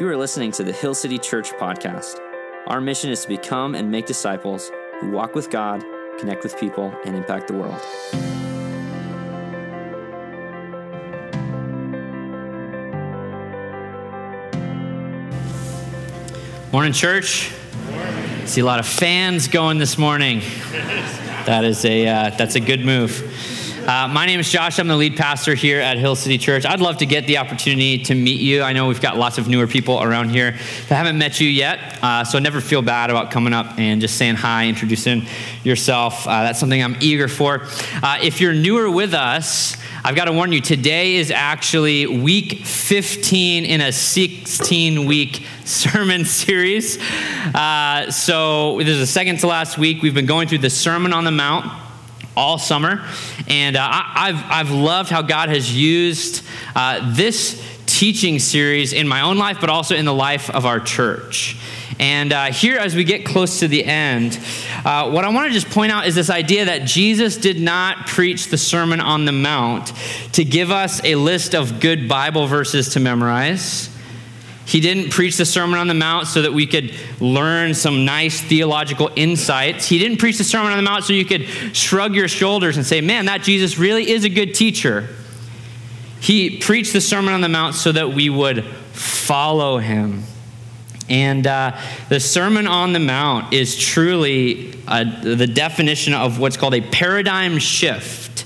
You are listening to the Hill City Church podcast. Our mission is to become and make disciples who walk with God, connect with people, and impact the world. Morning, church. See a lot of fans going this morning. That is a uh, that's a good move. Uh, my name is Josh. I'm the lead pastor here at Hill City Church. I'd love to get the opportunity to meet you. I know we've got lots of newer people around here that haven't met you yet, uh, so never feel bad about coming up and just saying hi, introducing yourself. Uh, that's something I'm eager for. Uh, if you're newer with us, I've got to warn you, today is actually week 15 in a 16 week sermon series. Uh, so, this is the second to last week. We've been going through the Sermon on the Mount all summer. And uh, I, have I've loved how God has used uh, this teaching series in my own life, but also in the life of our church. And uh, here, as we get close to the end, uh, what I want to just point out is this idea that Jesus did not preach the Sermon on the Mount to give us a list of good Bible verses to memorize. He didn't preach the Sermon on the Mount so that we could learn some nice theological insights. He didn't preach the Sermon on the Mount so you could shrug your shoulders and say, man, that Jesus really is a good teacher. He preached the Sermon on the Mount so that we would follow him. And uh, the Sermon on the Mount is truly the definition of what's called a paradigm shift,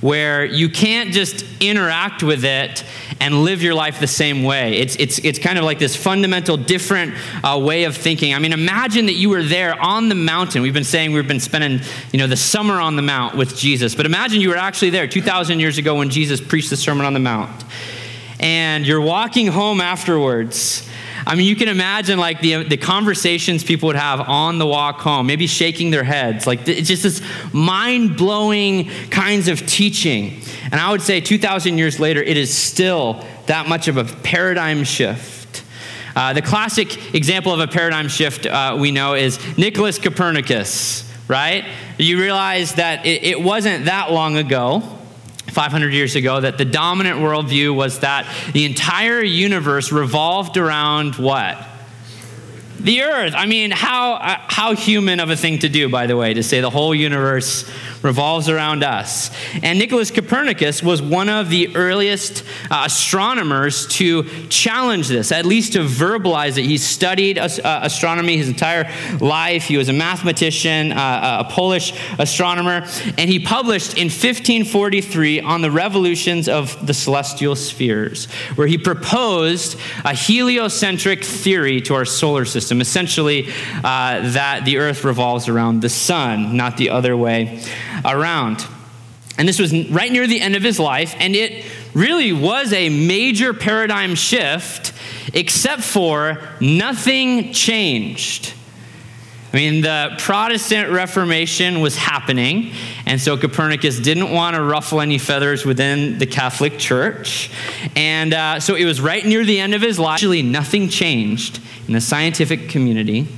where you can't just interact with it and live your life the same way. It's, it's, it's kind of like this fundamental different uh, way of thinking. I mean, imagine that you were there on the mountain. We've been saying we've been spending, you know, the summer on the mount with Jesus. But imagine you were actually there 2,000 years ago when Jesus preached the Sermon on the Mount. And you're walking home afterwards I mean, you can imagine like the, the conversations people would have on the walk home, maybe shaking their heads. Like it's just this mind blowing kinds of teaching. And I would say 2,000 years later, it is still that much of a paradigm shift. Uh, the classic example of a paradigm shift uh, we know is Nicholas Copernicus, right? You realize that it, it wasn't that long ago 500 years ago that the dominant worldview was that the entire universe revolved around what? The earth. I mean, how, uh, how human of a thing to do, by the way, to say the whole universe revolves around us. And Nicholas Copernicus was one of the earliest uh, astronomers to challenge this, at least to verbalize it. He studied uh, astronomy his entire life. He was a mathematician, uh, a Polish astronomer, and he published in 1543 on the revolutions of the celestial spheres, where he proposed a heliocentric theory to our solar system, essentially uh, that the earth revolves around the sun, not the other way around. And this was right near the end of his life, and it really was a major paradigm shift, except for nothing changed. I mean, the Protestant Reformation was happening, and so Copernicus didn't want to ruffle any feathers within the Catholic Church. And uh, so it was right near the end of his life. Actually, nothing changed in the scientific community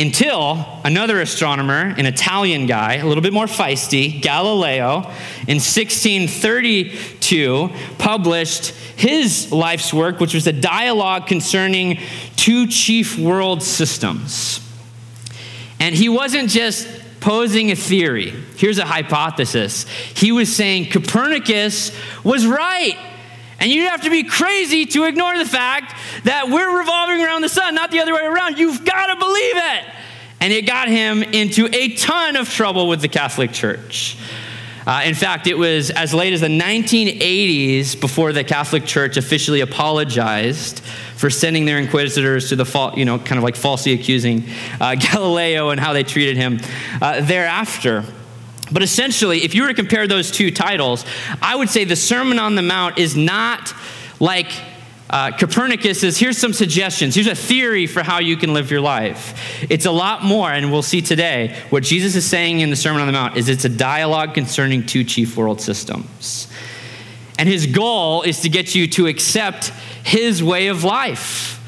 until another astronomer, an Italian guy, a little bit more feisty, Galileo, in 1632 published his life's work, which was a dialogue concerning two chief world systems. And he wasn't just posing a theory. Here's a hypothesis. He was saying Copernicus was right. And you have to be crazy to ignore the fact that we're revolving around the sun, not the other way around. You've got to believe it. And it got him into a ton of trouble with the Catholic Church. Uh, in fact, it was as late as the 1980s before the Catholic Church officially apologized for sending their inquisitors to the, fa- you know, kind of like falsely accusing uh, Galileo and how they treated him uh, thereafter. But essentially, if you were to compare those two titles, I would say the Sermon on the Mount is not like uh, Copernicus says, here's some suggestions. Here's a theory for how you can live your life. It's a lot more, and we'll see today. What Jesus is saying in the Sermon on the Mount is it's a dialogue concerning two chief world systems. And his goal is to get you to accept his way of life,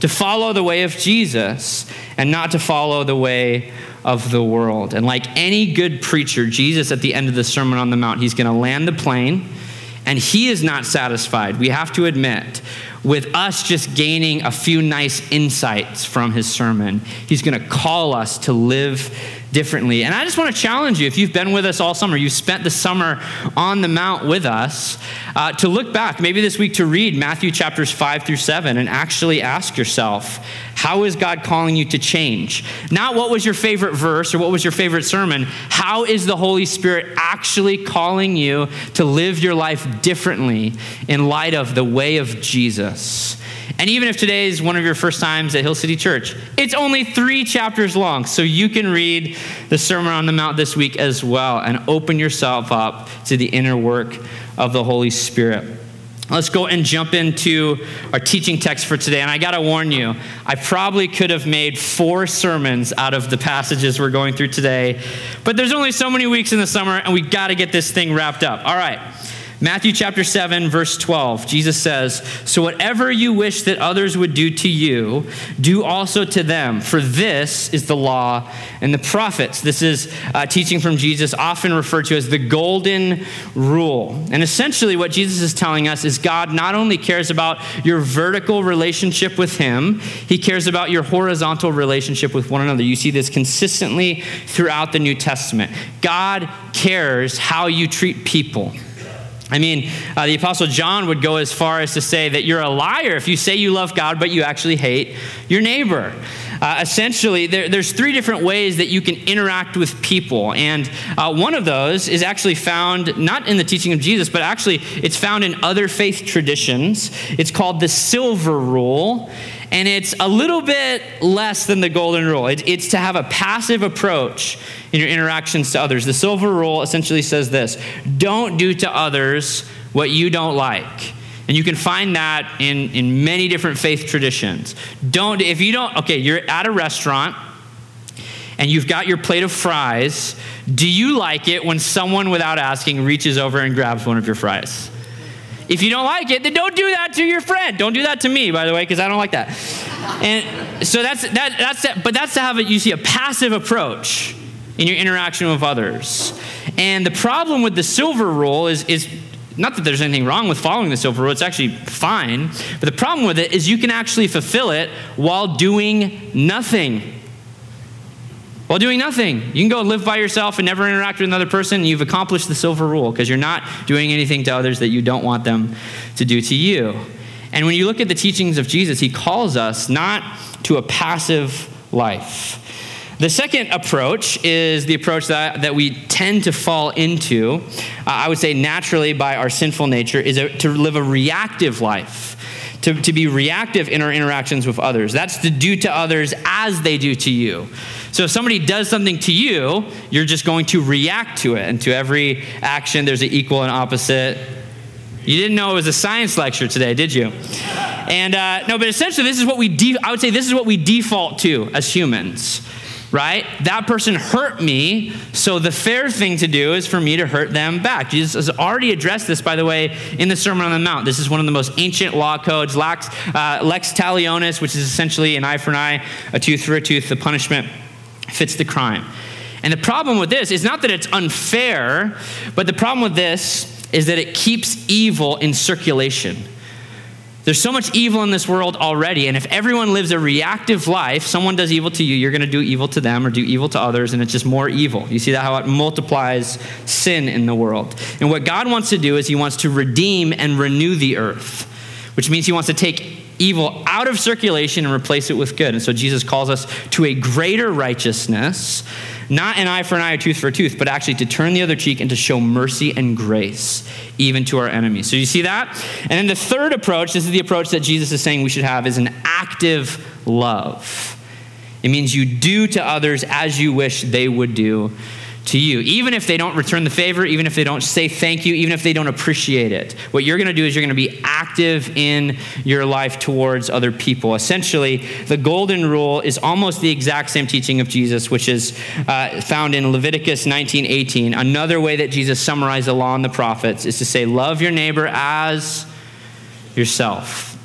to follow the way of Jesus, and not to follow the way of the world. And like any good preacher, Jesus, at the end of the Sermon on the Mount, he's going to land the plane, and he is not satisfied. We have to admit with us just gaining a few nice insights from his sermon. He's going to call us to live differently. And I just want to challenge you if you've been with us all summer, you've spent the summer on the Mount with us, uh, to look back, maybe this week to read Matthew chapters 5 through 7 and actually ask yourself, how is God calling you to change? Not what was your favorite verse or what was your favorite sermon. How is the Holy Spirit actually calling you to live your life differently in light of the way of Jesus? And even if today is one of your first times at Hill City Church, it's only three chapters long. So you can read the Sermon on the Mount this week as well and open yourself up to the inner work of the Holy Spirit. Let's go and jump into our teaching text for today. And I got to warn you, I probably could have made four sermons out of the passages we're going through today, but there's only so many weeks in the summer, and we got to get this thing wrapped up. All right. Matthew chapter 7, verse 12, Jesus says, So whatever you wish that others would do to you, do also to them, for this is the law and the prophets. This is uh, teaching from Jesus, often referred to as the golden rule. And essentially, what Jesus is telling us is God not only cares about your vertical relationship with Him, He cares about your horizontal relationship with one another. You see this consistently throughout the New Testament. God cares how you treat people. I mean, uh, the Apostle John would go as far as to say that you're a liar if you say you love God, but you actually hate your neighbor. Uh, essentially, there, there's three different ways that you can interact with people. And uh, one of those is actually found not in the teaching of Jesus, but actually it's found in other faith traditions. It's called the silver rule and it's a little bit less than the golden rule. It, it's to have a passive approach in your interactions to others. The silver rule essentially says this don't do to others what you don't like. And you can find that in, in many different faith traditions. Don't, if you don't, okay, you're at a restaurant and you've got your plate of fries. Do you like it when someone, without asking, reaches over and grabs one of your fries? If you don't like it, then don't do that to your friend. Don't do that to me, by the way, because I don't like that. And so that's that. That's that, but that's to have a, you see a passive approach in your interaction with others. And the problem with the silver rule is is not that there's anything wrong with following the silver rule, it's actually fine. But the problem with it is you can actually fulfill it while doing nothing while doing nothing. You can go live by yourself and never interact with another person, and you've accomplished the silver rule because you're not doing anything to others that you don't want them to do to you. And when you look at the teachings of Jesus, he calls us not to a passive life. The second approach is the approach that, that we tend to fall into, uh, I would say naturally by our sinful nature, is a, to live a reactive life. To, to be reactive in our interactions with others. That's to do to others as they do to you. So if somebody does something to you, you're just going to react to it. And to every action, there's an equal and opposite. You didn't know it was a science lecture today, did you? And uh, no, but essentially, this is what we, de- I would say, this is what we default to as humans right? That person hurt me, so the fair thing to do is for me to hurt them back. Jesus has already addressed this, by the way, in the Sermon on the Mount. This is one of the most ancient law codes, lex, uh, lex talionis, which is essentially an eye for an eye, a tooth for a tooth, the punishment fits the crime. And the problem with this is not that it's unfair, but the problem with this is that it keeps evil in circulation. There's so much evil in this world already, and if everyone lives a reactive life, someone does evil to you, you're going to do evil to them or do evil to others, and it's just more evil. You see that how it multiplies sin in the world. And what God wants to do is He wants to redeem and renew the earth, which means He wants to take evil out of circulation and replace it with good. And so Jesus calls us to a greater righteousness, not an eye for an eye, a tooth for a tooth, but actually to turn the other cheek and to show mercy and grace even to our enemies. So you see that? And then the third approach, this is the approach that Jesus is saying we should have, is an active love. It means you do to others as you wish they would do to you, even if they don't return the favor, even if they don't say thank you, even if they don't appreciate it. What you're going to do is you're going to be active in your life towards other people. Essentially, the golden rule is almost the exact same teaching of Jesus, which is uh, found in Leviticus 19:18. Another way that Jesus summarized the law and the prophets is to say, "Love your neighbor as yourself."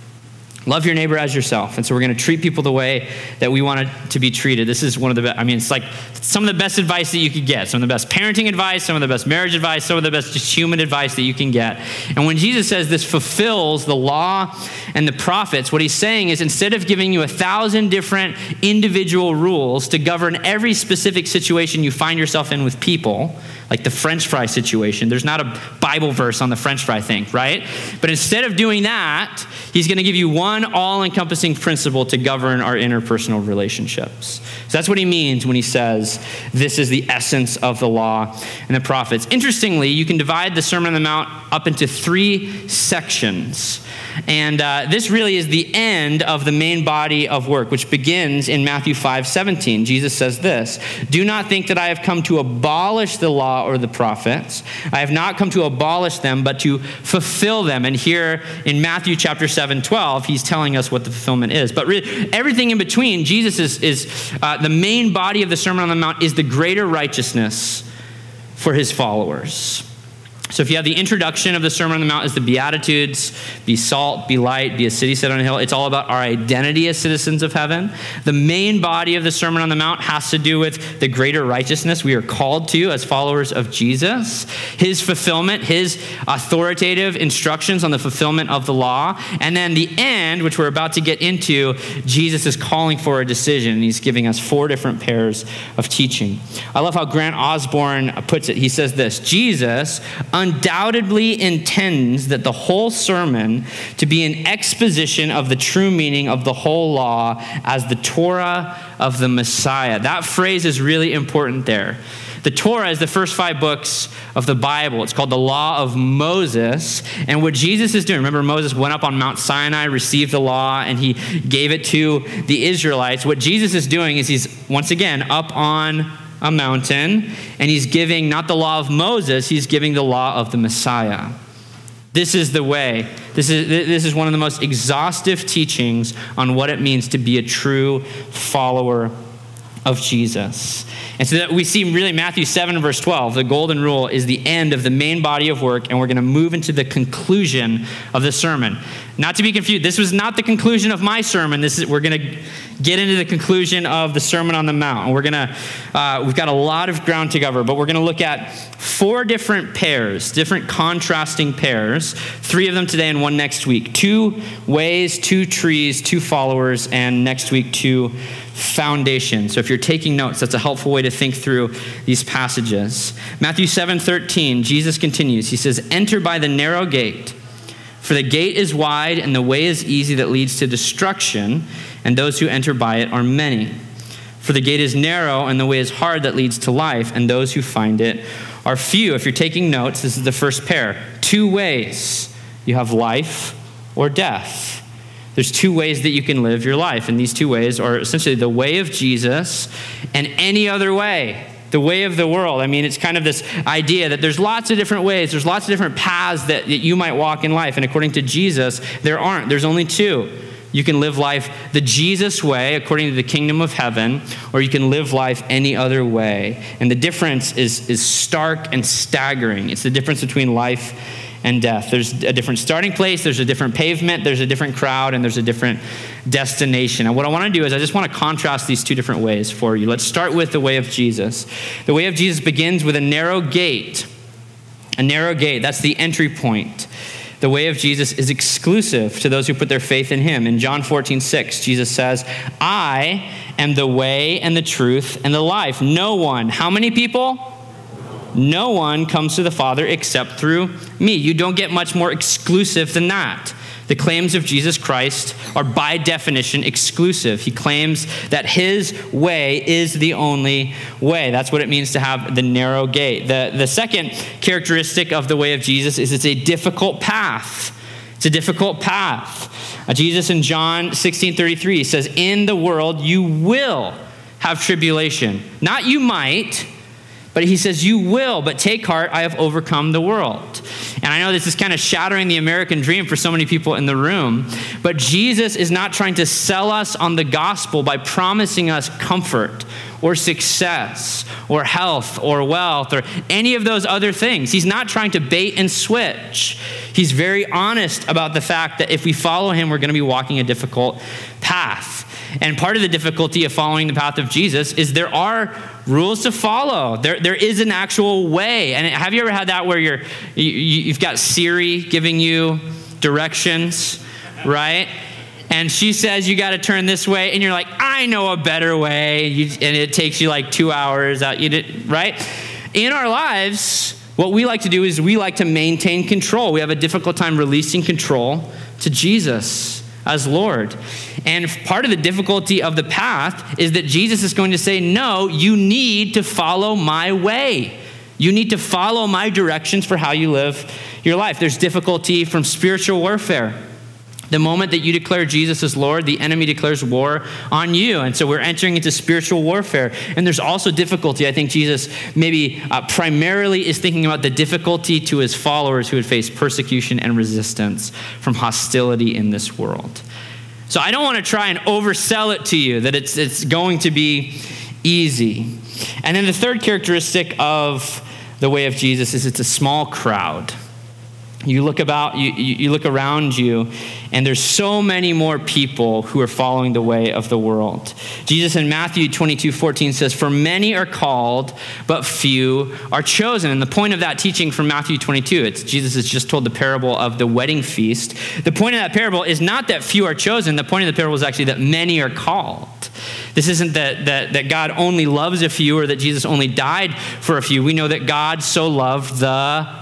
Love your neighbor as yourself. And so we're going to treat people the way that we want to be treated. This is one of the best, I mean, it's like some of the best advice that you could get. Some of the best parenting advice, some of the best marriage advice, some of the best just human advice that you can get. And when Jesus says this fulfills the law and the prophets, what he's saying is instead of giving you a thousand different individual rules to govern every specific situation you find yourself in with people, like the French fry situation. There's not a Bible verse on the French fry thing, right? But instead of doing that, he's going to give you one all encompassing principle to govern our interpersonal relationships. So that's what he means when he says, This is the essence of the law and the prophets. Interestingly, you can divide the Sermon on the Mount up into three sections. And uh, this really is the end of the main body of work, which begins in Matthew 5 17. Jesus says this Do not think that I have come to abolish the law or the prophets. I have not come to abolish them, but to fulfill them. And here in Matthew chapter 7 12, he's telling us what the fulfillment is. But really, everything in between, Jesus is, is uh, the main body of the Sermon on the Mount is the greater righteousness for his followers. So if you have the introduction of the Sermon on the Mount is the Beatitudes, be salt, be light, be a city set on a hill. It's all about our identity as citizens of heaven. The main body of the Sermon on the Mount has to do with the greater righteousness we are called to as followers of Jesus, his fulfillment, his authoritative instructions on the fulfillment of the law. And then the end, which we're about to get into, Jesus is calling for a decision. And he's giving us four different pairs of teaching. I love how Grant Osborne puts it. He says this Jesus, undoubtedly intends that the whole sermon to be an exposition of the true meaning of the whole law as the Torah of the Messiah. That phrase is really important there. The Torah is the first five books of the Bible. It's called the Law of Moses. And what Jesus is doing, remember, Moses went up on Mount Sinai, received the law, and he gave it to the Israelites. What Jesus is doing is he's, once again, up on a mountain, and he's giving not the law of Moses, he's giving the law of the Messiah. This is the way. This is, this is one of the most exhaustive teachings on what it means to be a true follower of Jesus. And so that we see really Matthew 7 verse 12, the golden rule is the end of the main body of work, and we're going to move into the conclusion of the sermon. Not to be confused, this was not the conclusion of my sermon. This is we're going to get into the conclusion of the Sermon on the Mount. And we're going to, uh, we've got a lot of ground to cover, but we're going to look at four different pairs, different contrasting pairs, three of them today and one next week. Two ways, two trees, two followers, and next week, two foundation. So if you're taking notes, that's a helpful way to think through these passages. Matthew 7 13, Jesus continues. He says, Enter by the narrow gate, for the gate is wide and the way is easy that leads to destruction, and those who enter by it are many. For the gate is narrow and the way is hard that leads to life, and those who find it are few. If you're taking notes, this is the first pair. Two ways you have life or death. There's two ways that you can live your life, and these two ways are essentially the way of Jesus and any other way, the way of the world. I mean, it's kind of this idea that there's lots of different ways, there's lots of different paths that, that you might walk in life, and according to Jesus, there aren't. There's only two. You can live life the Jesus way, according to the kingdom of heaven, or you can live life any other way. And the difference is, is stark and staggering. It's the difference between life and death. There's a different starting place, there's a different pavement, there's a different crowd, and there's a different destination. And what I want to do is I just want to contrast these two different ways for you. Let's start with the way of Jesus. The way of Jesus begins with a narrow gate. A narrow gate, that's the entry point. The way of Jesus is exclusive to those who put their faith in him. In John 14, 6, Jesus says, I am the way and the truth and the life. No one, how many people? No one comes to the Father except through me. You don't get much more exclusive than that. The claims of Jesus Christ are by definition exclusive. He claims that his way is the only way. That's what it means to have the narrow gate. The, the second characteristic of the way of Jesus is it's a difficult path. It's a difficult path. Uh, Jesus in John 16 33 says, In the world you will have tribulation. Not you might, but he says, You will, but take heart, I have overcome the world. And I know this is kind of shattering the American dream for so many people in the room, but Jesus is not trying to sell us on the gospel by promising us comfort or success or health or wealth or any of those other things. He's not trying to bait and switch. He's very honest about the fact that if we follow him, we're going to be walking a difficult path. And part of the difficulty of following the path of Jesus is there are rules to follow. There, there is an actual way. And have you ever had that where you're, you, you've got Siri giving you directions, right? And she says you got to turn this way, and you're like, I know a better way, you, and it takes you like two hours out, you did, right? In our lives, what we like to do is we like to maintain control. We have a difficult time releasing control to Jesus as Lord. And part of the difficulty of the path is that Jesus is going to say, No, you need to follow my way. You need to follow my directions for how you live your life. There's difficulty from spiritual warfare. The moment that you declare Jesus as Lord, the enemy declares war on you. And so we're entering into spiritual warfare. And there's also difficulty. I think Jesus maybe uh, primarily is thinking about the difficulty to his followers who would face persecution and resistance from hostility in this world. So I don't want to try and oversell it to you that it's, it's going to be easy. And then the third characteristic of the way of Jesus is it's a small crowd. You look about, you, you look around you, and there's so many more people who are following the way of the world. Jesus in Matthew 22, 14 says, For many are called, but few are chosen. And the point of that teaching from Matthew 22, it's Jesus has just told the parable of the wedding feast. The point of that parable is not that few are chosen, the point of the parable is actually that many are called. This isn't that, that, that God only loves a few or that Jesus only died for a few. We know that God so loved the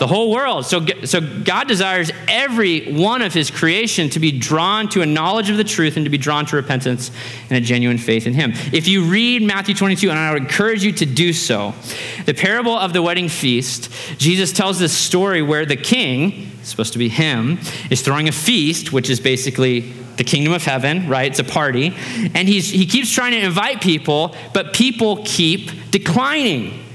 the whole world. So, so God desires every one of his creation to be drawn to a knowledge of the truth and to be drawn to repentance and a genuine faith in him. If you read Matthew 22, and I would encourage you to do so, the parable of the wedding feast, Jesus tells this story where the king, supposed to be him, is throwing a feast, which is basically the kingdom of heaven, right? It's a party. And he's, he keeps trying to invite people, but people keep declining.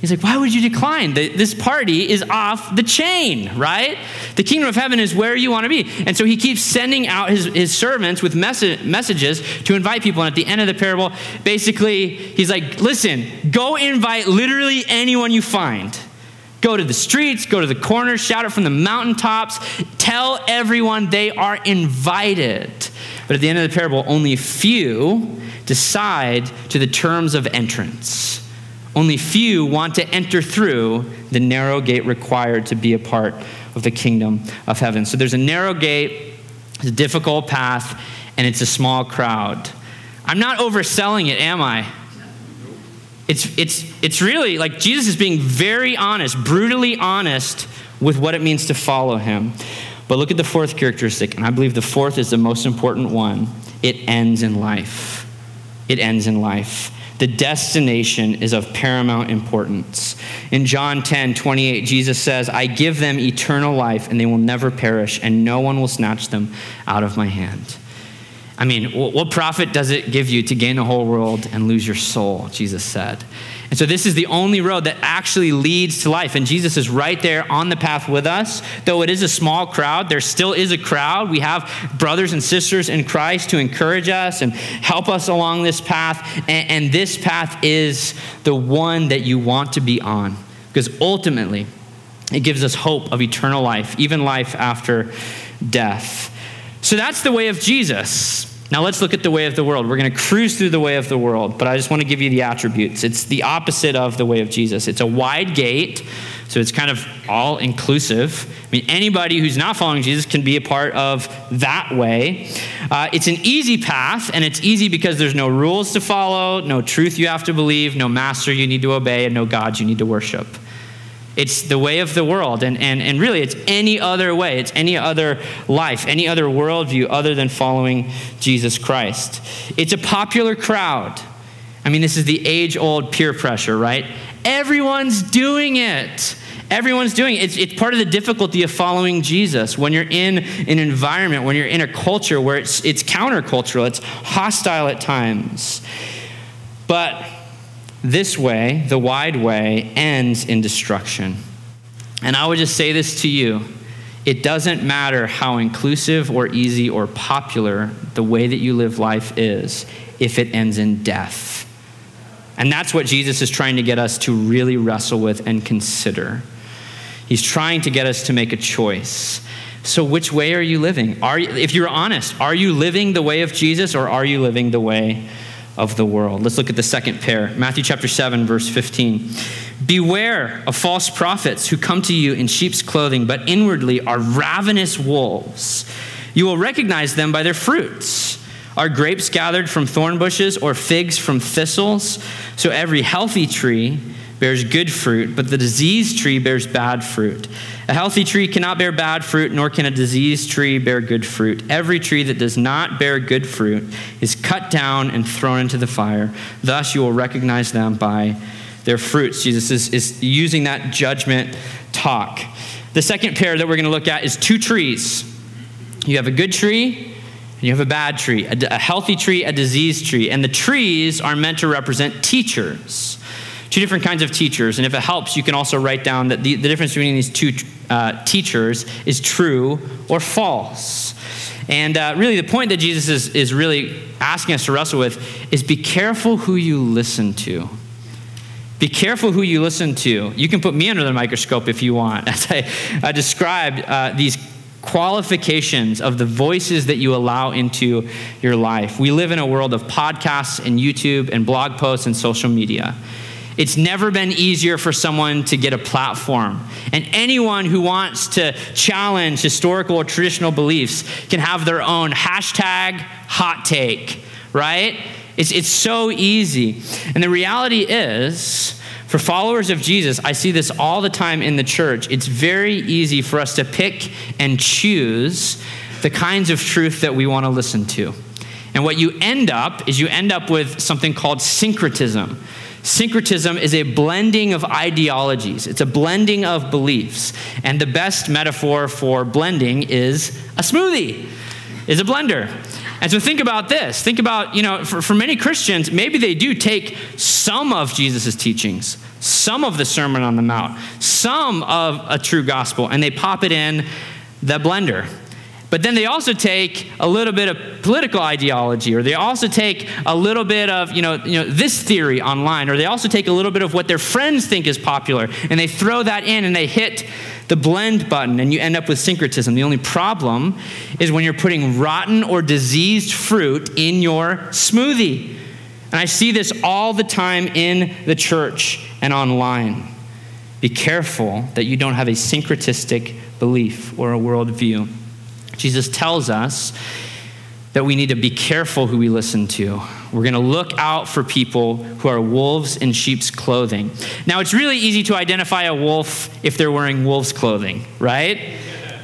He's like, why would you decline? This party is off the chain, right? The kingdom of heaven is where you want to be. And so he keeps sending out his, his servants with mess- messages to invite people. And at the end of the parable, basically, he's like, listen, go invite literally anyone you find. Go to the streets, go to the corners, shout it from the mountaintops, tell everyone they are invited. But at the end of the parable, only a few decide to the terms of entrance. Only few want to enter through the narrow gate required to be a part of the kingdom of heaven. So there's a narrow gate, it's a difficult path, and it's a small crowd. I'm not overselling it, am I? It's, it's, it's really like Jesus is being very honest, brutally honest with what it means to follow him. But look at the fourth characteristic, and I believe the fourth is the most important one. It ends in life. It ends in life. The destination is of paramount importance. In John 10 28, Jesus says, I give them eternal life, and they will never perish, and no one will snatch them out of my hand. I mean, what profit does it give you to gain the whole world and lose your soul? Jesus said. And so, this is the only road that actually leads to life. And Jesus is right there on the path with us. Though it is a small crowd, there still is a crowd. We have brothers and sisters in Christ to encourage us and help us along this path. And, and this path is the one that you want to be on. Because ultimately, it gives us hope of eternal life, even life after death. So, that's the way of Jesus. Now let's look at the way of the world. We're going to cruise through the way of the world, but I just want to give you the attributes. It's the opposite of the way of Jesus. It's a wide gate, so it's kind of all inclusive. I mean, anybody who's not following Jesus can be a part of that way. Uh, it's an easy path, and it's easy because there's no rules to follow, no truth you have to believe, no master you need to obey, and no God you need to worship. It's the way of the world. And, and, and really, it's any other way. It's any other life, any other worldview other than following Jesus Christ. It's a popular crowd. I mean, this is the age old peer pressure, right? Everyone's doing it. Everyone's doing it. It's, it's part of the difficulty of following Jesus. When you're in an environment, when you're in a culture where it's, it's countercultural, it's hostile at times. But this way, the wide way, ends in destruction. And I would just say this to you it doesn't matter how inclusive or easy or popular the way that you live life is if it ends in death. And that's what Jesus is trying to get us to really wrestle with and consider. He's trying to get us to make a choice. So, which way are you living? Are if you're honest, are you living the way of Jesus or are you living the way of the world? Let's look at the second pair. Matthew chapter 7, verse 15. Beware of false prophets who come to you in sheep's clothing, but inwardly are ravenous wolves. You will recognize them by their fruits. Are grapes gathered from thorn bushes or figs from thistles? So every healthy tree bears good fruit, but the diseased tree bears bad fruit. A healthy tree cannot bear bad fruit, nor can a diseased tree bear good fruit. Every tree that does not bear good fruit is cut down and thrown into the fire. Thus you will recognize them by their fruits. Jesus is, is using that judgment talk. The second pair that we're going to look at is two trees. You have a good tree and you have a bad tree, a, a healthy tree, a diseased tree. And the trees are meant to represent teachers two different kinds of teachers. And if it helps, you can also write down that the, the difference between these two uh, teachers is true or false. And uh, really, the point that Jesus is, is really asking us to wrestle with is be careful who you listen to. Be careful who you listen to. You can put me under the microscope if you want. As I, I described uh, these qualifications of the voices that you allow into your life. We live in a world of podcasts and YouTube and blog posts and social media. It's never been easier for someone to get a platform. And anyone who wants to challenge historical or traditional beliefs can have their own hashtag hot take, right? It's, it's so easy. And the reality is, for followers of Jesus, I see this all the time in the church. It's very easy for us to pick and choose the kinds of truth that we want to listen to. And what you end up is you end up with something called syncretism. Syncretism is a blending of ideologies, it's a blending of beliefs. And the best metaphor for blending is a smoothie, is a blender. And so think about this. Think about, you know, for, for many Christians, maybe they do take some of Jesus' teachings, some of the Sermon on the Mount, some of a true gospel, and they pop it in the blender. But then they also take a little bit of political ideology, or they also take a little bit of, you know, you know, this theory online, or they also take a little bit of what their friends think is popular, and they throw that in and they hit the blend button, and you end up with syncretism. The only problem is when you're putting rotten or diseased fruit in your smoothie. And I see this all the time in the church and online. Be careful that you don't have a syncretistic belief or a worldview. Jesus tells us that we need to be careful who we listen to. We're going to look out for people who are wolves in sheep's clothing. Now, it's really easy to identify a wolf if they're wearing wolf's clothing, right?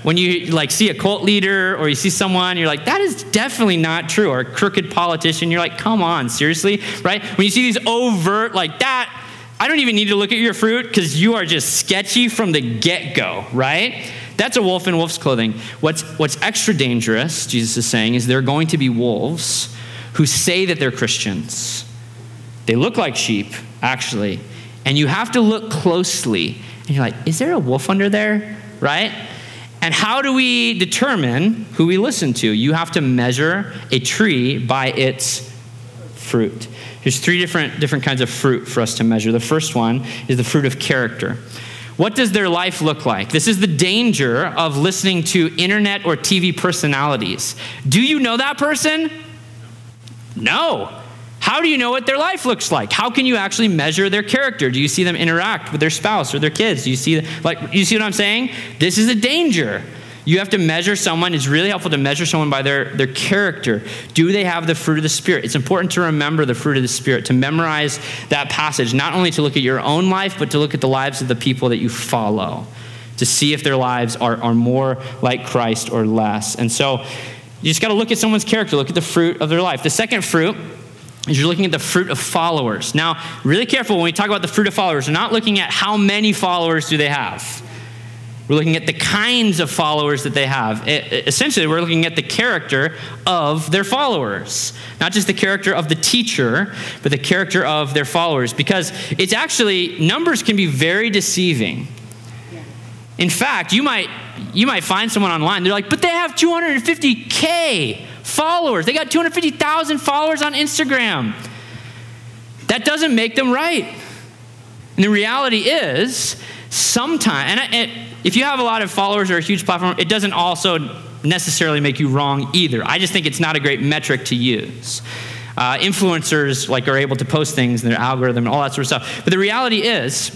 When you like see a cult leader or you see someone, you're like, that is definitely not true. Or a crooked politician, you're like, come on, seriously, right? When you see these overt, like that, I don't even need to look at your fruit because you are just sketchy from the get go, right? That's a wolf in wolf's clothing. What's, what's extra dangerous, Jesus is saying, is there are going to be wolves who say that they're Christians. They look like sheep, actually. And you have to look closely. And you're like, is there a wolf under there? Right? And how do we determine who we listen to? You have to measure a tree by its fruit. There's three different, different kinds of fruit for us to measure. The first one is the fruit of character. What does their life look like? This is the danger of listening to internet or TV personalities. Do you know that person? No. How do you know what their life looks like? How can you actually measure their character? Do you see them interact with their spouse or their kids? Do you see like you see what I'm saying? This is a danger. You have to measure someone. It's really helpful to measure someone by their, their character. Do they have the fruit of the Spirit? It's important to remember the fruit of the Spirit, to memorize that passage, not only to look at your own life, but to look at the lives of the people that you follow, to see if their lives are, are more like Christ or less. And so you just got to look at someone's character, look at the fruit of their life. The second fruit is you're looking at the fruit of followers. Now, really careful when we talk about the fruit of followers, we're not looking at how many followers do they have. We're looking at the kinds of followers that they have. It, essentially, we're looking at the character of their followers, not just the character of the teacher, but the character of their followers. Because it's actually, numbers can be very deceiving. In fact, you might, you might find someone online, they're like, but they have 250K followers. They got 250,000 followers on Instagram. that doesn't make them right. And the reality is, sometimes, and if you have a lot of followers or a huge platform, it doesn't also necessarily make you wrong either. I just think it's not a great metric to use. Uh, influencers like are able to post things and their algorithm and all that sort of stuff. But the reality is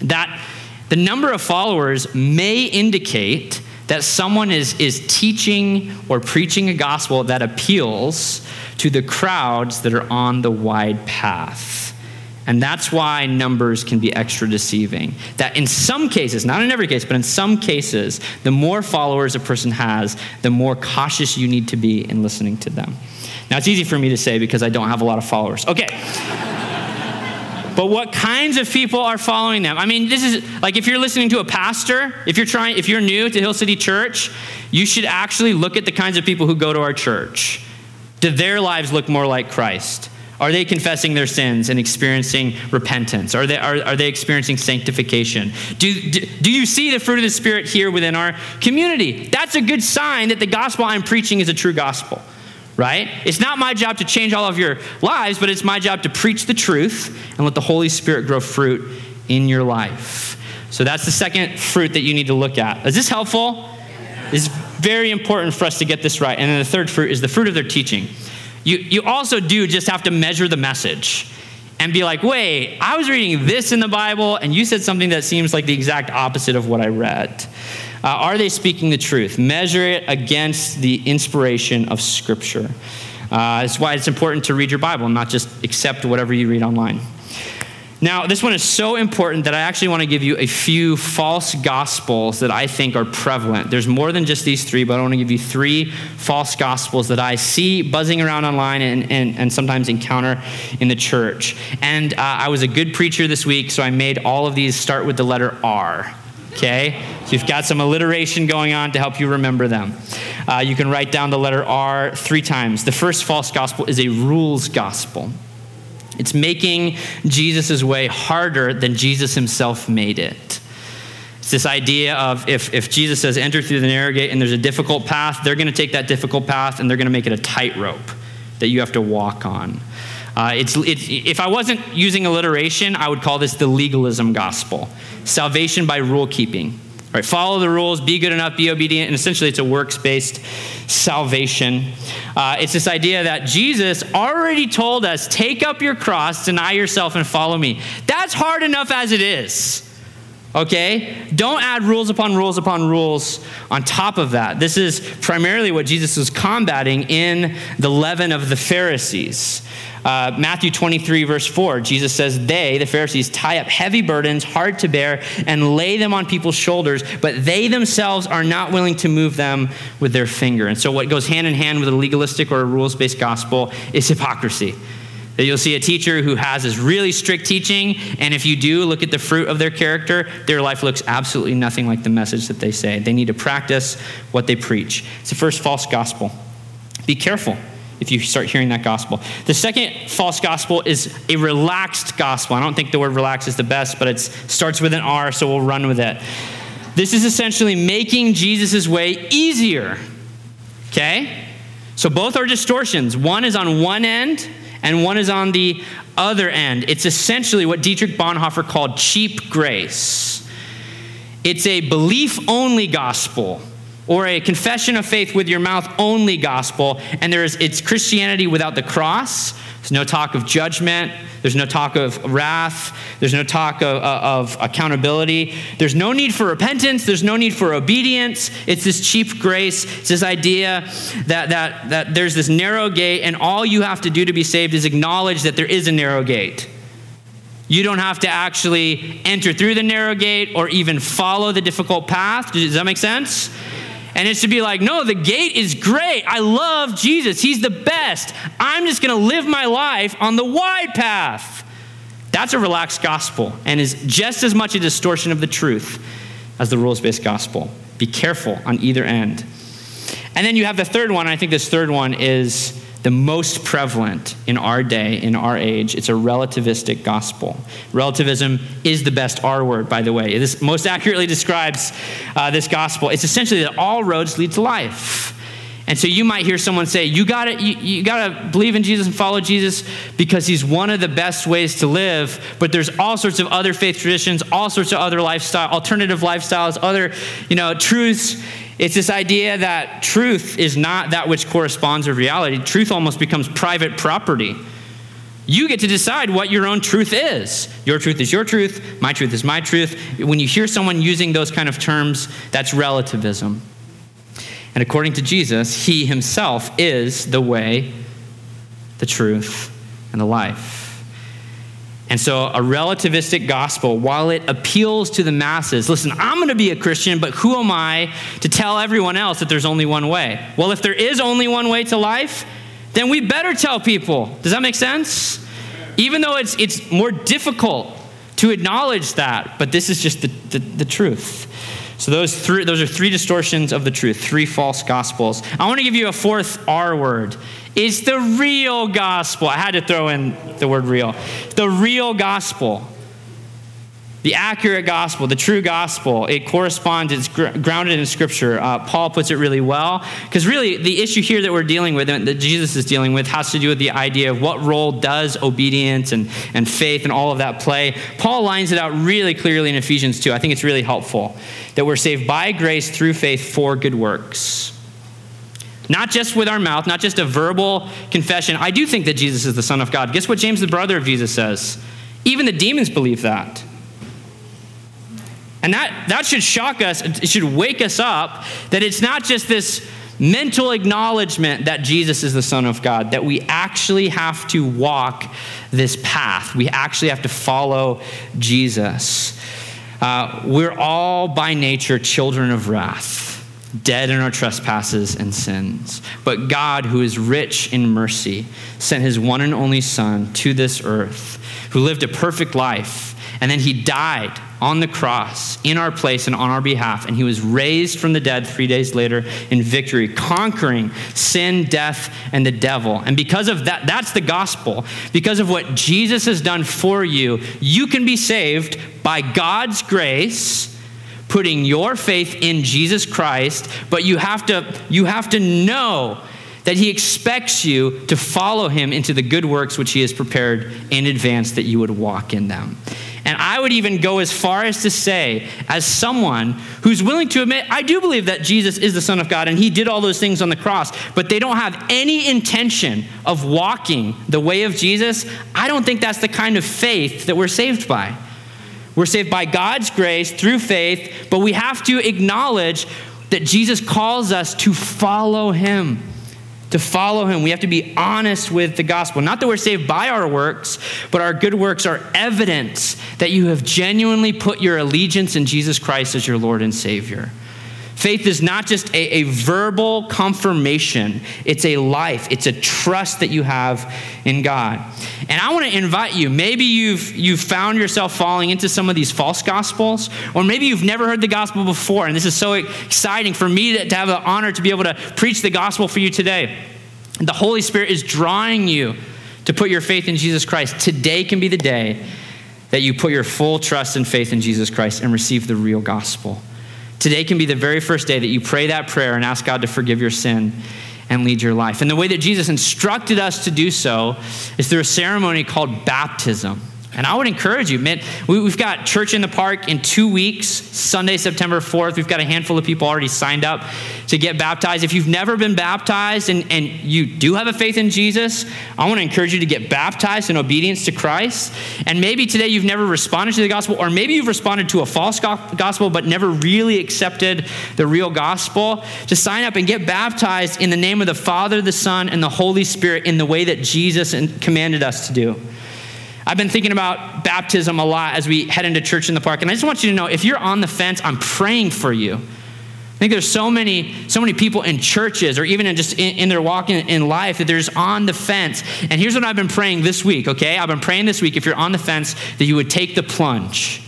that the number of followers may indicate that someone is, is teaching or preaching a gospel that appeals to the crowds that are on the wide path. And that's why numbers can be extra deceiving. That in some cases, not in every case, but in some cases, the more followers a person has, the more cautious you need to be in listening to them. Now, it's easy for me to say because I don't have a lot of followers. Okay. but what kinds of people are following them? I mean, this is like if you're listening to a pastor, if you're trying, if you're new to Hill City Church, you should actually look at the kinds of people who go to our church. Do their lives look more like Christ? Are they confessing their sins and experiencing repentance? Are they, are, are they experiencing sanctification? Do, do, do you see the fruit of the Spirit here within our community? That's a good sign that the gospel I'm preaching is a true gospel, right? It's not my job to change all of your lives, but it's my job to preach the truth and let the Holy Spirit grow fruit in your life. So that's the second fruit that you need to look at. Is this helpful? It's very important for us to get this right. And then the third fruit is the fruit of their teaching. You, you also do just have to measure the message and be like, wait, I was reading this in the Bible, and you said something that seems like the exact opposite of what I read. Uh, are they speaking the truth? Measure it against the inspiration of Scripture. Uh, that's why it's important to read your Bible and not just accept whatever you read online. Now, this one is so important that I actually want to give you a few false gospels that I think are prevalent. There's more than just these three, but I want to give you three false gospels that I see buzzing around online and, and, and sometimes encounter in the church. And uh, I was a good preacher this week, so I made all of these start with the letter R. Okay? So you've got some alliteration going on to help you remember them. Uh, you can write down the letter R three times. The first false gospel is a rules gospel. It's making Jesus' way harder than Jesus himself made it. It's this idea of if, if Jesus says enter through the narrow gate and there's a difficult path, they're going to take that difficult path and they're going to make it a tightrope that you have to walk on. Uh, it's, if I wasn't using alliteration, I would call this the legalism gospel salvation by rule keeping. Right, follow the rules, be good enough, be obedient, and essentially it's a works based salvation. Uh, it's this idea that Jesus already told us take up your cross, deny yourself, and follow me. That's hard enough as it is. Okay? Don't add rules upon rules upon rules on top of that. This is primarily what Jesus was combating in the leaven of the Pharisees. Uh, Matthew 23, verse 4, Jesus says, They, the Pharisees, tie up heavy burdens, hard to bear, and lay them on people's shoulders, but they themselves are not willing to move them with their finger. And so, what goes hand in hand with a legalistic or a rules based gospel is hypocrisy. That you'll see a teacher who has this really strict teaching, and if you do look at the fruit of their character, their life looks absolutely nothing like the message that they say. They need to practice what they preach. It's the first false gospel. Be careful if you start hearing that gospel. The second false gospel is a relaxed gospel. I don't think the word relax is the best, but it starts with an R, so we'll run with it. This is essentially making Jesus' way easier. Okay? So both are distortions. One is on one end, and one is on the other end. It's essentially what Dietrich Bonhoeffer called cheap grace. It's a belief only gospel or a confession of faith with your mouth only gospel, and there's it's Christianity without the cross. There's no talk of judgment. There's no talk of wrath. There's no talk of, uh, of, accountability. There's no need for repentance. There's no need for obedience. It's this cheap grace. It's this idea that, that, that there's this narrow gate, and all you have to do to be saved is acknowledge that there is a narrow gate. You don't have to actually enter through the narrow gate or even follow the difficult path. Does that make sense? And it should be like, no, the gate is great. I love Jesus. He's the best. I'm just going to live my life on the wide path. That's a relaxed gospel and is just as much a distortion of the truth as the rules based gospel. Be careful on either end. And then you have the third one. I think this third one is the most prevalent in our day, in our age. It's a relativistic gospel. Relativism is the best R word, by the way. This most accurately describes uh, this gospel. It's essentially that all roads lead to life. And so you might hear someone say, you gotta, you, you gotta believe in Jesus and follow Jesus because he's one of the best ways to live. But there's all sorts of other faith traditions, all sorts of other lifestyle, alternative lifestyles, other, you know, truths. It's this idea that truth is not that which corresponds with reality. Truth almost becomes private property. You get to decide what your own truth is. Your truth is your truth, my truth is my truth. When you hear someone using those kind of terms, that's relativism. And according to Jesus, he himself is the way, the truth, and the life. And so, a relativistic gospel, while it appeals to the masses, listen, I'm going to be a Christian, but who am I to tell everyone else that there's only one way? Well, if there is only one way to life, then we better tell people. Does that make sense? Even though it's, it's more difficult to acknowledge that, but this is just the, the, the truth. So those three, those are three distortions of the truth, three false gospels. I want to give you a fourth R word. It's the real gospel. I had to throw in the word real. The real gospel the accurate gospel, the true gospel, it corresponds, it's gr- grounded in Scripture. Uh, Paul puts it really well. Because really, the issue here that we're dealing with, and that Jesus is dealing with, has to do with the idea of what role does obedience and, and faith and all of that play. Paul lines it out really clearly in Ephesians 2. I think it's really helpful that we're saved by grace through faith for good works. Not just with our mouth, not just a verbal confession. I do think that Jesus is the Son of God. Guess what James, the brother of Jesus, says? Even the demons believe that. And that, that should shock us, it should wake us up that it's not just this mental acknowledgement that Jesus is the Son of God, that we actually have to walk this path. We actually have to follow Jesus. Uh, we're all by nature children of wrath, dead in our trespasses and sins. But God, who is rich in mercy, sent his one and only Son to this earth, who lived a perfect life, and then he died on the cross in our place and on our behalf, and he was raised from the dead three days later in victory, conquering sin, death, and the devil. And because of that, that's the gospel. Because of what Jesus has done for you, you can be saved by God's grace putting your faith in Jesus Christ, but you have to you have to know that he expects you to follow him into the good works which he has prepared in advance that you would walk in them. And I would even go as far as to say, as someone who's willing to admit, I do believe that Jesus is the Son of God and he did all those things on the cross, but they don't have any intention of walking the way of Jesus, I don't think that's the kind of faith that we're saved by. We're saved by God's grace through faith, but we have to acknowledge that Jesus calls us to follow him to follow him, we have to be honest with the gospel. Not that we're saved by our works, but our good works are evidence that you have genuinely put your allegiance in Jesus Christ as your Lord and Savior. Faith is not just a, a, verbal confirmation, it's a life, it's a trust that you have in God. And I want to invite you, maybe you've, you've found yourself falling into some of these false gospels, or maybe you've never heard the gospel before, and this is so exciting for me to, to have the honor to be able to preach the gospel for you today. The Holy Spirit is drawing you to put your faith in Jesus Christ. Today can be the day that you put your full trust and faith in Jesus Christ and receive the real gospel. Today can be the very first day that you pray that prayer and ask God to forgive your sin and lead your life. And the way that Jesus instructed us to do so is through a ceremony called baptism. And I would encourage you, man, we, have got church in the park in two weeks, Sunday, September 4th. We've got a handful of people already signed up to get baptized. If you've never been baptized and, and you do have a faith in Jesus, I want to encourage you to get baptized in obedience to Christ. And maybe today you've never responded to the gospel, or maybe you've responded to a false gospel but never really accepted the real gospel. To sign up and get baptized in the name of the Father, the Son, and the Holy Spirit in the way that Jesus commanded us to do. I've been thinking about baptism a lot as we head into church in the park. And I just want you to know if you're on the fence, I'm praying for you. I think there's so many, so many people in churches or even in just in, in their walk in, in, life that there's on the fence. And here's what I've been praying this week, okay? I've been praying this week if you're on the fence that you would take the plunge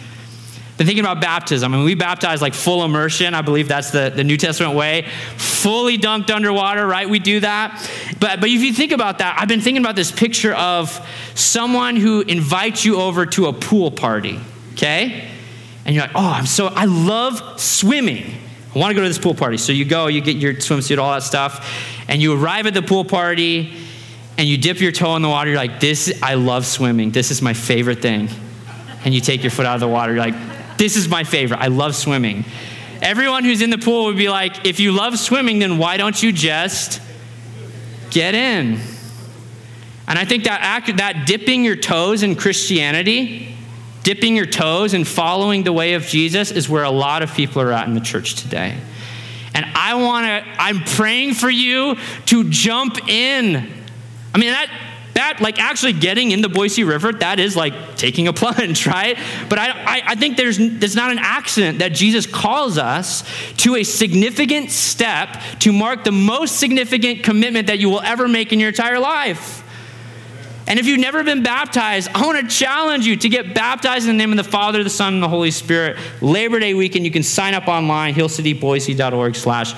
been thinking about baptism. I mean, we baptize like full immersion. I believe that's the, the New Testament way. Fully dunked underwater, right? We do that. But, but if you think about that, I've been thinking about this picture of someone who invites you over to a pool party, okay? And you're like, oh, I'm so, I love swimming. I want to go to this pool party. So you go, you get your swimsuit, all that stuff, and you arrive at the pool party and you dip your toe in the water. You're like, this, I love swimming. This is my favorite thing. And you take your foot out of the water. You're like, this is my favorite. I love swimming. Everyone who's in the pool would be like, if you love swimming, then why don't you just get in? And I think that act, that dipping your toes in Christianity, dipping your toes and following the way of Jesus is where a lot of people are at in the church today. And I want to I'm praying for you to jump in. I mean that that like actually getting in the Boise River, that is like taking a plunge, right? But I, I, I think there's there's not an accident that Jesus calls us to a significant step to mark the most significant commitment that you will ever make in your entire life. And if you've never been baptized, I want to challenge you to get baptized in the name of the Father, the Son, and the Holy Spirit. Labor Day weekend, you can sign up online, hillcityboise.org slash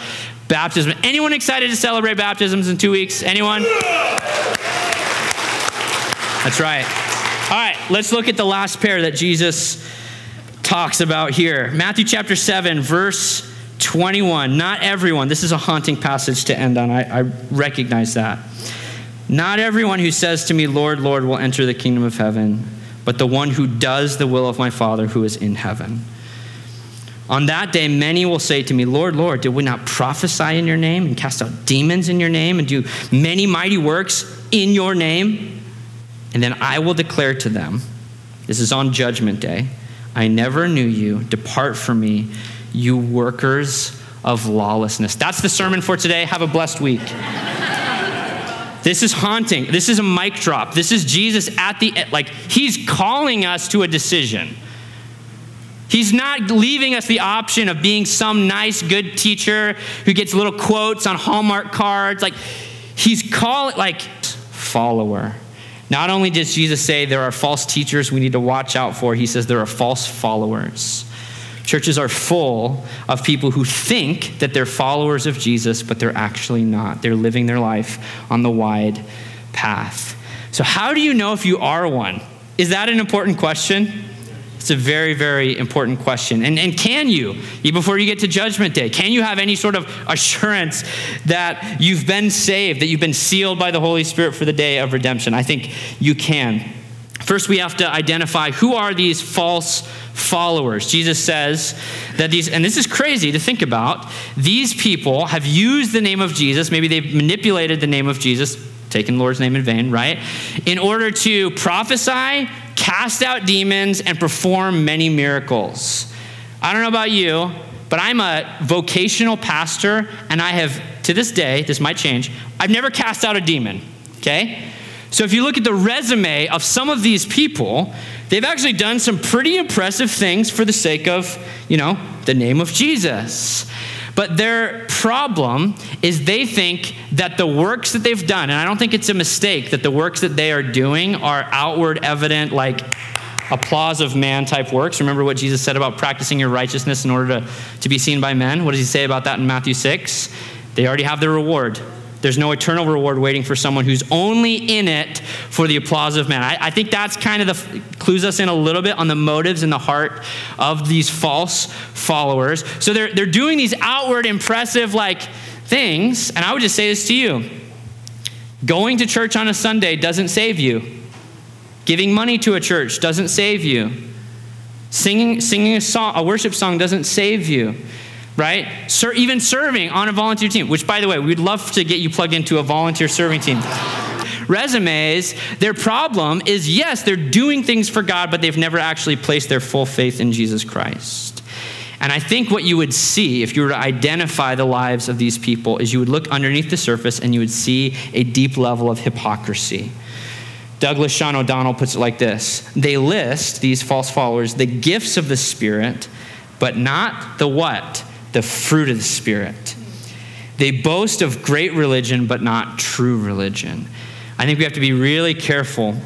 baptism. Anyone excited to celebrate baptisms in two weeks? Anyone? That's right. All right, let's look at the last pair that Jesus talks about here. Matthew chapter 7, verse 21. Not everyone, this is a haunting passage to end on. I, I recognize that. Not everyone who says to me, Lord, Lord, will enter the kingdom of heaven, but the one who does the will of my Father who is in heaven. On that day, many will say to me, Lord, Lord, did we not prophesy in your name and cast out demons in your name and do many mighty works in your name? And then I will declare to them, this is on judgment day, I never knew you. Depart from me, you workers of lawlessness. That's the sermon for today. Have a blessed week. This is haunting. This is a mic drop. This is Jesus at the end. like he's calling us to a decision. He's not leaving us the option of being some nice good teacher who gets little quotes on Hallmark cards. Like he's calling like follower. Not only does Jesus say there are false teachers we need to watch out for, he says there are false followers. Churches are full of people who think that they're followers of Jesus, but they're actually not. They're living their life on the wide path. So, how do you know if you are one? Is that an important question? It's a very, very important question. And, and can you, before you get to Judgment Day, can you have any sort of assurance that you've been saved, that you've been sealed by the Holy Spirit for the day of redemption? I think you can. First, we have to identify who are these false followers. Jesus says that these, and this is crazy to think about, these people have used the name of Jesus, maybe they've manipulated the name of Jesus, taken Lord's name in vain, right? In order to prophesy, cast out demons, and perform many miracles. I don't know about you, but I'm a vocational pastor, and I have, to this day, this might change, I've never cast out a demon, okay? So if you look at the resume of some of these people, they've actually done some pretty impressive things for the sake of, you know, the name of Jesus. But their problem is they think that the works that they've done, and I don't think it's a mistake that the works that they are doing are outward evident, like applause of man type works. Remember what Jesus said about practicing your righteousness in order to, to be seen by men? What does he say about that in Matthew 6? They already have their reward. There's no eternal reward waiting for someone who's only in it for the applause of man. I, I think that's kind of the clues us in a little bit on the motives in the heart of these false followers. So they're they're doing these outward impressive like things, and I would just say this to you. Going to church on a Sunday doesn't save you. Giving money to a church doesn't save you. Singing, singing a, song, a worship song doesn't save you right? Even serving on a volunteer team, which, by the way, we'd love to get you plugged into a volunteer serving team. Resumes, their problem is yes, they're doing things for God, but they've never actually placed their full faith in Jesus Christ. And I think what you would see if you were to identify the lives of these people is you would look underneath the surface and you would see a deep level of hypocrisy. Douglas Sean O'Donnell puts it like this They list, these false followers, the gifts of the Spirit, but not the what? The fruit of the Spirit. They boast of great religion, but not true religion. I think we have to be really careful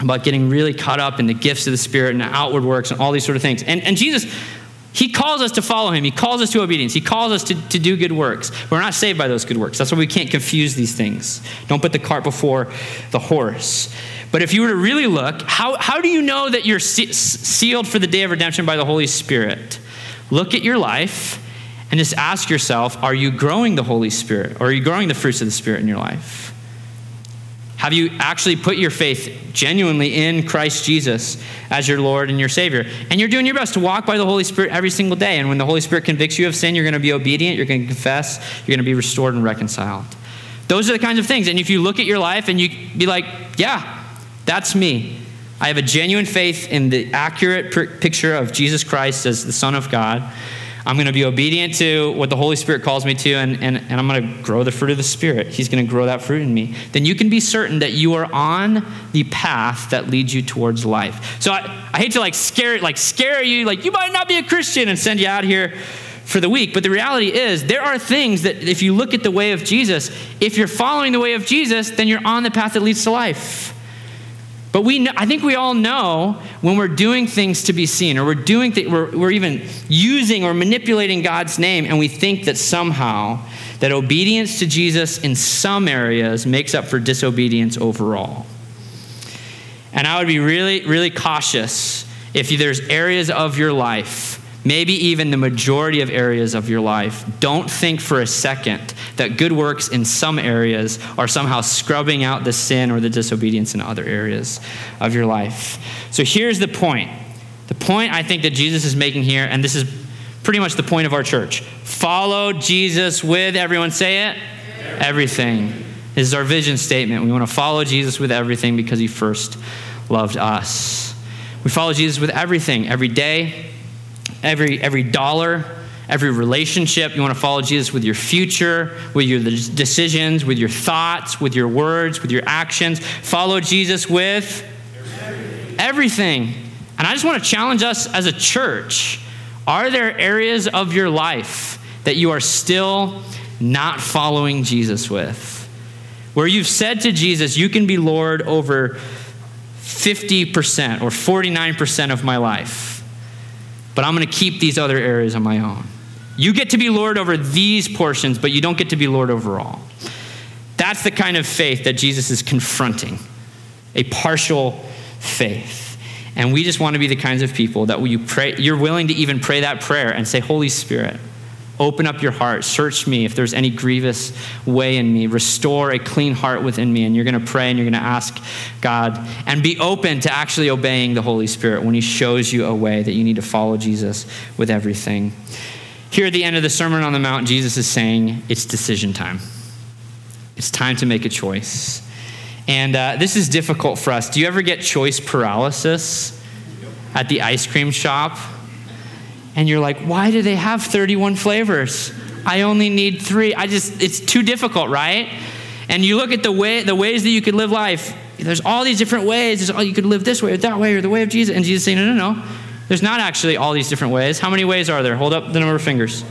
about getting really caught up in the gifts of the Spirit and the outward works and all these sort of things. And, and Jesus, He calls us to follow Him. He calls us to obedience. He calls us to, to do good works. We're not saved by those good works. That's why we can't confuse these things. Don't put the cart before the horse. But if you were to really look, how, how do you know that you're sealed for the day of redemption by the Holy Spirit? Look at your life And just ask yourself are you growing the Holy Spirit? Or are you growing the fruits of the Spirit in your life? Have you actually put your faith genuinely in Christ Jesus as your Lord and your Savior? And you're doing your best to walk by the Holy Spirit every single day. And when the Holy Spirit convicts you of sin, you're going to be obedient, you're going to confess, you're going to be restored and reconciled. Those are the kinds of things. And if you look at your life and you be like, yeah, that's me. I have a genuine faith in the accurate picture of Jesus Christ as the Son of God. I'm going to be obedient to what the Holy Spirit calls me to, and, and, and I'm going to grow the fruit of the Spirit. He's going to grow that fruit in me. Then you can be certain that you are on the path that leads you towards life. So I, I hate to like scare, like scare you, like you might not be a Christian and send you out here for the week. But the reality is, there are things that if you look at the way of Jesus, if you're following the way of Jesus, then you're on the path that leads to life. But we know, I think we all know when we're doing things to be seen, or we're doing th- we're, we're even using or manipulating God's name, and we think that somehow that obedience to Jesus in some areas makes up for disobedience overall. And I would be really, really cautious if there's areas of your life maybe even the majority of areas of your life, don't think for a second that good works in some areas are somehow scrubbing out the sin or the disobedience in other areas of your life. So here's the point. The point I think that Jesus is making here, and this is pretty much the point of our church follow Jesus with, everyone say it, everything. This is our vision statement. We want to follow Jesus with everything because he first loved us. We follow Jesus with everything, every day, every, every dollar, every relationship. You want to follow Jesus with your future, with your decisions, with your thoughts, with your words, with your actions. Follow Jesus with everything. everything. And I just want to challenge us as a church. Are there areas of your life that you are still not following Jesus with? Where you've said to Jesus, You can be Lord over 50% or 49% of my life but I'm going to keep these other areas on my own. You get to be Lord over these portions, but you don't get to be Lord over all. That's the kind of faith that Jesus is confronting a partial faith. And we just want to be the kinds of people that you pray, you're willing to even pray that prayer and say, Holy Spirit, Open up your heart. Search me if there's any grievous way in me. Restore a clean heart within me. And you're going to pray and you're going to ask God and be open to actually obeying the Holy Spirit when He shows you a way that you need to follow Jesus with everything. Here at the end of the Sermon on the Mount, Jesus is saying it's decision time. It's time to make a choice. And uh, this is difficult for us. Do you ever get choice paralysis at the ice cream shop? And you're like, why do they have 31 flavors? I only need three. I just, it's too difficult, right? And you look at the way, the ways that you could live life. There's all these different ways. There's, oh, you could live this way or that way or the way of Jesus. And Jesus saying, no, no, no. There's not actually all these different ways. How many ways are there? Hold up the number of fingers.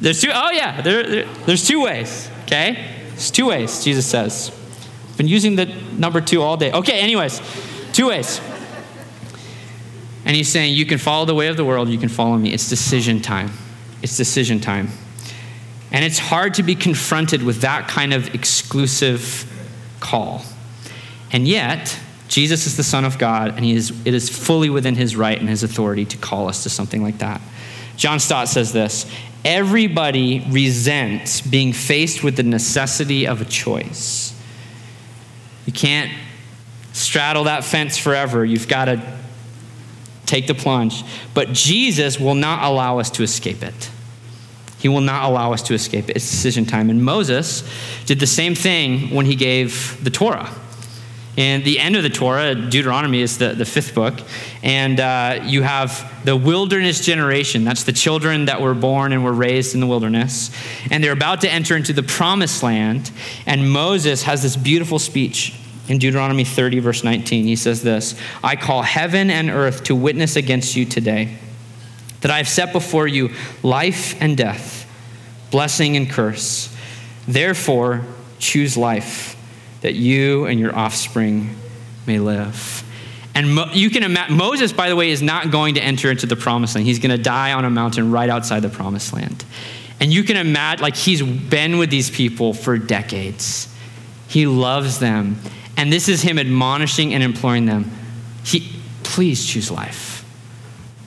There's two. Oh yeah, there, there, there's two ways. Okay, there's two ways. Jesus says. Been using the number two all day. Okay, anyways, two ways. And he's saying, You can follow the way of the world, you can follow me. It's decision time. It's decision time. And it's hard to be confronted with that kind of exclusive call. And yet, Jesus is the Son of God, and he is, it is fully within his right and his authority to call us to something like that. John Stott says this Everybody resents being faced with the necessity of a choice. You can't straddle that fence forever. You've got to Take the plunge. But Jesus will not allow us to escape it. He will not allow us to escape it. It's decision time. And Moses did the same thing when he gave the Torah. And the end of the Torah, Deuteronomy is the, the fifth book. And uh, you have the wilderness generation. That's the children that were born and were raised in the wilderness. And they're about to enter into the promised land. And Moses has this beautiful speech in Deuteronomy 30, verse 19, he says this I call heaven and earth to witness against you today that I have set before you life and death, blessing and curse. Therefore, choose life, that you and your offspring may live. And Mo- you can imagine, Moses, by the way, is not going to enter into the promised land. He's going to die on a mountain right outside the promised land. And you can imagine, like, he's been with these people for decades. He loves them. And this is him admonishing and imploring them he, please choose life.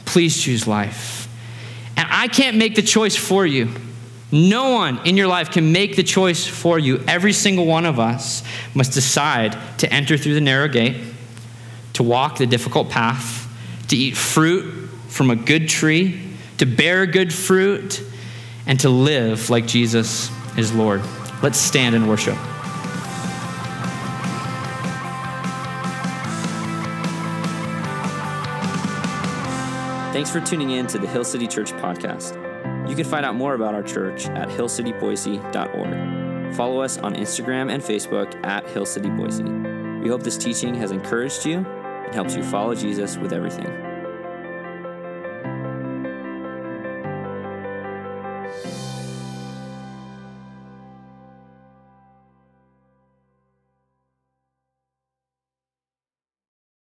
Please choose life. And I, can't make the choice for you. No one in your life can make the choice for you. Every single one of us must decide to enter through the narrow gate, to walk the difficult path, to eat fruit from a good tree, to bear good fruit, and to live like Jesus is Lord. Let's stand and worship. Thanks for tuning in to the Hill City Church podcast. You can find out more about our church at hillcityboise.org. Follow us on Instagram and Facebook at Hill City Boise. We hope this teaching has encouraged you and helps you follow Jesus with everything.